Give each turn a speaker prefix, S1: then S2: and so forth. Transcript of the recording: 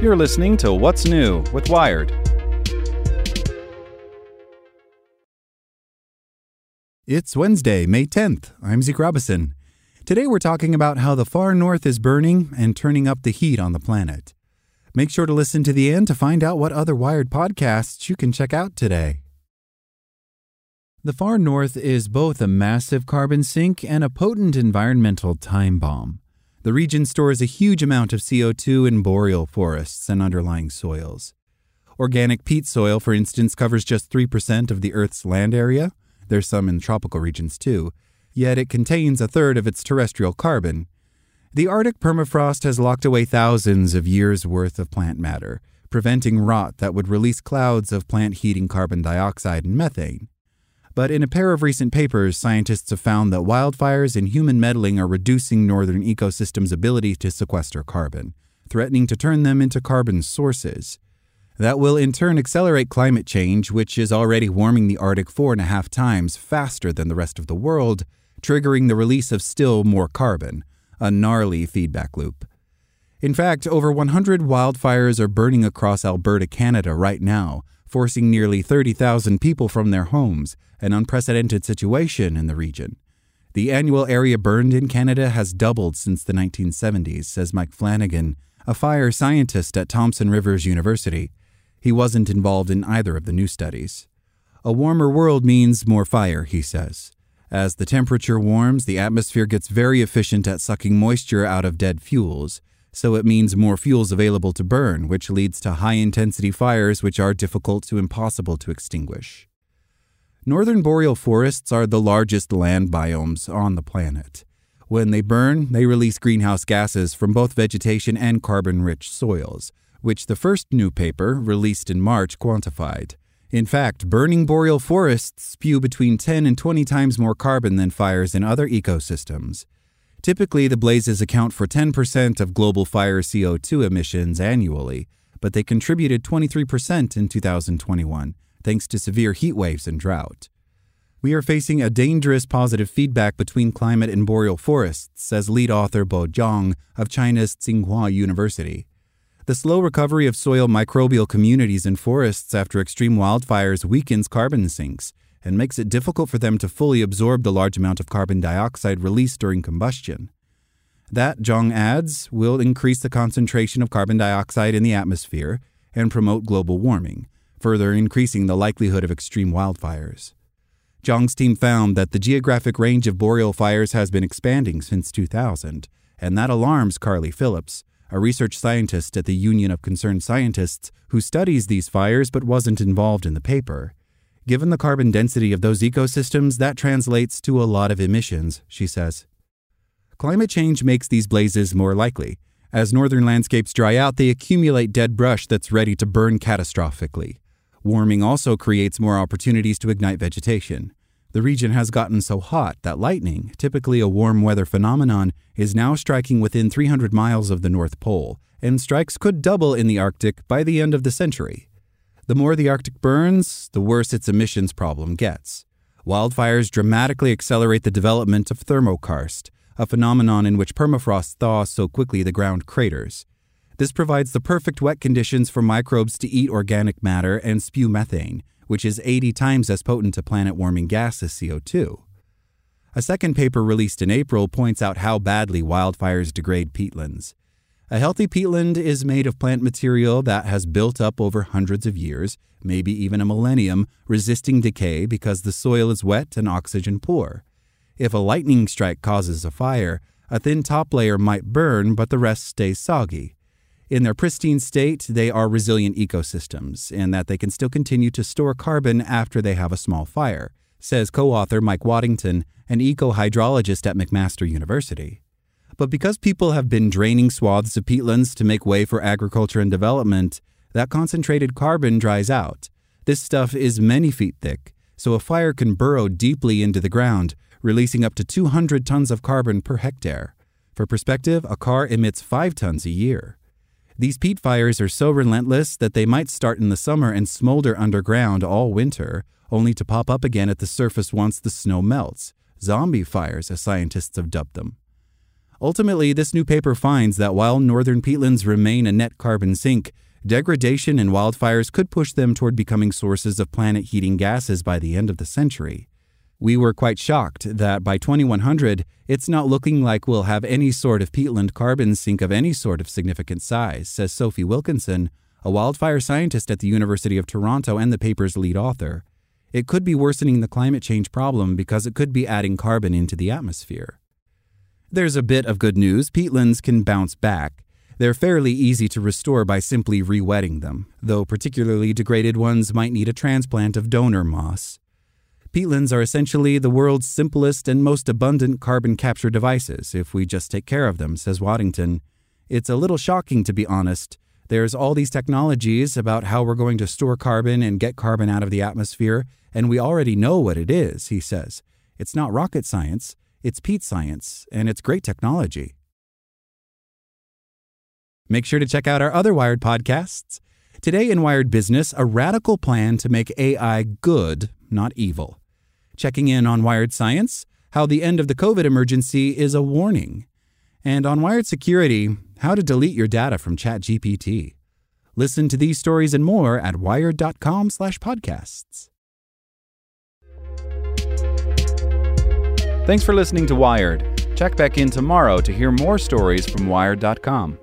S1: You're listening to What's New with Wired.
S2: It's Wednesday, May 10th. I'm Zeke Robison. Today we're talking about how the far north is burning and turning up the heat on the planet. Make sure to listen to the end to find out what other Wired podcasts you can check out today. The far north is both a massive carbon sink and a potent environmental time bomb. The region stores a huge amount of CO2 in boreal forests and underlying soils. Organic peat soil, for instance, covers just 3% of the Earth's land area. There's some in tropical regions too, yet it contains a third of its terrestrial carbon. The Arctic permafrost has locked away thousands of years' worth of plant matter, preventing rot that would release clouds of plant heating carbon dioxide and methane. But in a pair of recent papers, scientists have found that wildfires and human meddling are reducing northern ecosystems' ability to sequester carbon, threatening to turn them into carbon sources. That will in turn accelerate climate change, which is already warming the Arctic four and a half times faster than the rest of the world, triggering the release of still more carbon a gnarly feedback loop. In fact, over 100 wildfires are burning across Alberta, Canada right now, forcing nearly 30,000 people from their homes, an unprecedented situation in the region. The annual area burned in Canada has doubled since the 1970s, says Mike Flannigan, a fire scientist at Thompson Rivers University. He wasn't involved in either of the new studies. A warmer world means more fire, he says. As the temperature warms, the atmosphere gets very efficient at sucking moisture out of dead fuels, so it means more fuels available to burn, which leads to high intensity fires which are difficult to impossible to extinguish. Northern boreal forests are the largest land biomes on the planet. When they burn, they release greenhouse gases from both vegetation and carbon rich soils, which the first new paper, released in March, quantified. In fact, burning boreal forests spew between 10 and 20 times more carbon than fires in other ecosystems. Typically, the blazes account for 10% of global fire CO2 emissions annually, but they contributed 23% in 2021, thanks to severe heat waves and drought. We are facing a dangerous positive feedback between climate and boreal forests, says lead author Bo Zhang of China's Tsinghua University. The slow recovery of soil microbial communities in forests after extreme wildfires weakens carbon sinks and makes it difficult for them to fully absorb the large amount of carbon dioxide released during combustion. That, Zhang adds, will increase the concentration of carbon dioxide in the atmosphere and promote global warming, further increasing the likelihood of extreme wildfires. Zhang's team found that the geographic range of boreal fires has been expanding since 2000, and that alarms Carly Phillips, a research scientist at the Union of Concerned Scientists who studies these fires but wasn't involved in the paper. Given the carbon density of those ecosystems, that translates to a lot of emissions, she says. Climate change makes these blazes more likely. As northern landscapes dry out, they accumulate dead brush that's ready to burn catastrophically. Warming also creates more opportunities to ignite vegetation. The region has gotten so hot that lightning, typically a warm weather phenomenon, is now striking within 300 miles of the North Pole, and strikes could double in the Arctic by the end of the century. The more the Arctic burns, the worse its emissions problem gets. Wildfires dramatically accelerate the development of thermokarst, a phenomenon in which permafrost thaws so quickly the ground craters. This provides the perfect wet conditions for microbes to eat organic matter and spew methane, which is 80 times as potent a planet warming gas as CO2. A second paper released in April points out how badly wildfires degrade peatlands. A healthy peatland is made of plant material that has built up over hundreds of years, maybe even a millennium, resisting decay because the soil is wet and oxygen poor. If a lightning strike causes a fire, a thin top layer might burn, but the rest stays soggy. In their pristine state, they are resilient ecosystems in that they can still continue to store carbon after they have a small fire, says co author Mike Waddington, an eco hydrologist at McMaster University. But because people have been draining swaths of peatlands to make way for agriculture and development, that concentrated carbon dries out. This stuff is many feet thick, so a fire can burrow deeply into the ground, releasing up to 200 tons of carbon per hectare. For perspective, a car emits 5 tons a year. These peat fires are so relentless that they might start in the summer and smolder underground all winter, only to pop up again at the surface once the snow melts. Zombie fires, as scientists have dubbed them. Ultimately, this new paper finds that while northern peatlands remain a net carbon sink, degradation and wildfires could push them toward becoming sources of planet heating gases by the end of the century. We were quite shocked that by 2100, it's not looking like we'll have any sort of peatland carbon sink of any sort of significant size, says Sophie Wilkinson, a wildfire scientist at the University of Toronto and the paper's lead author. It could be worsening the climate change problem because it could be adding carbon into the atmosphere. There's a bit of good news peatlands can bounce back. They're fairly easy to restore by simply re-wetting them, though particularly degraded ones might need a transplant of donor moss. Peatlands are essentially the world's simplest and most abundant carbon capture devices if we just take care of them, says Waddington. It's a little shocking, to be honest. There's all these technologies about how we're going to store carbon and get carbon out of the atmosphere, and we already know what it is, he says. It's not rocket science, it's peat science, and it's great technology. Make sure to check out our other Wired podcasts. Today in Wired Business, a radical plan to make AI good, not evil checking in on Wired Science, how the end of the COVID emergency is a warning, and on Wired Security, how to delete your data from ChatGPT. Listen to these stories and more at wired.com/podcasts.
S1: Thanks for listening to Wired. Check back in tomorrow to hear more stories from wired.com.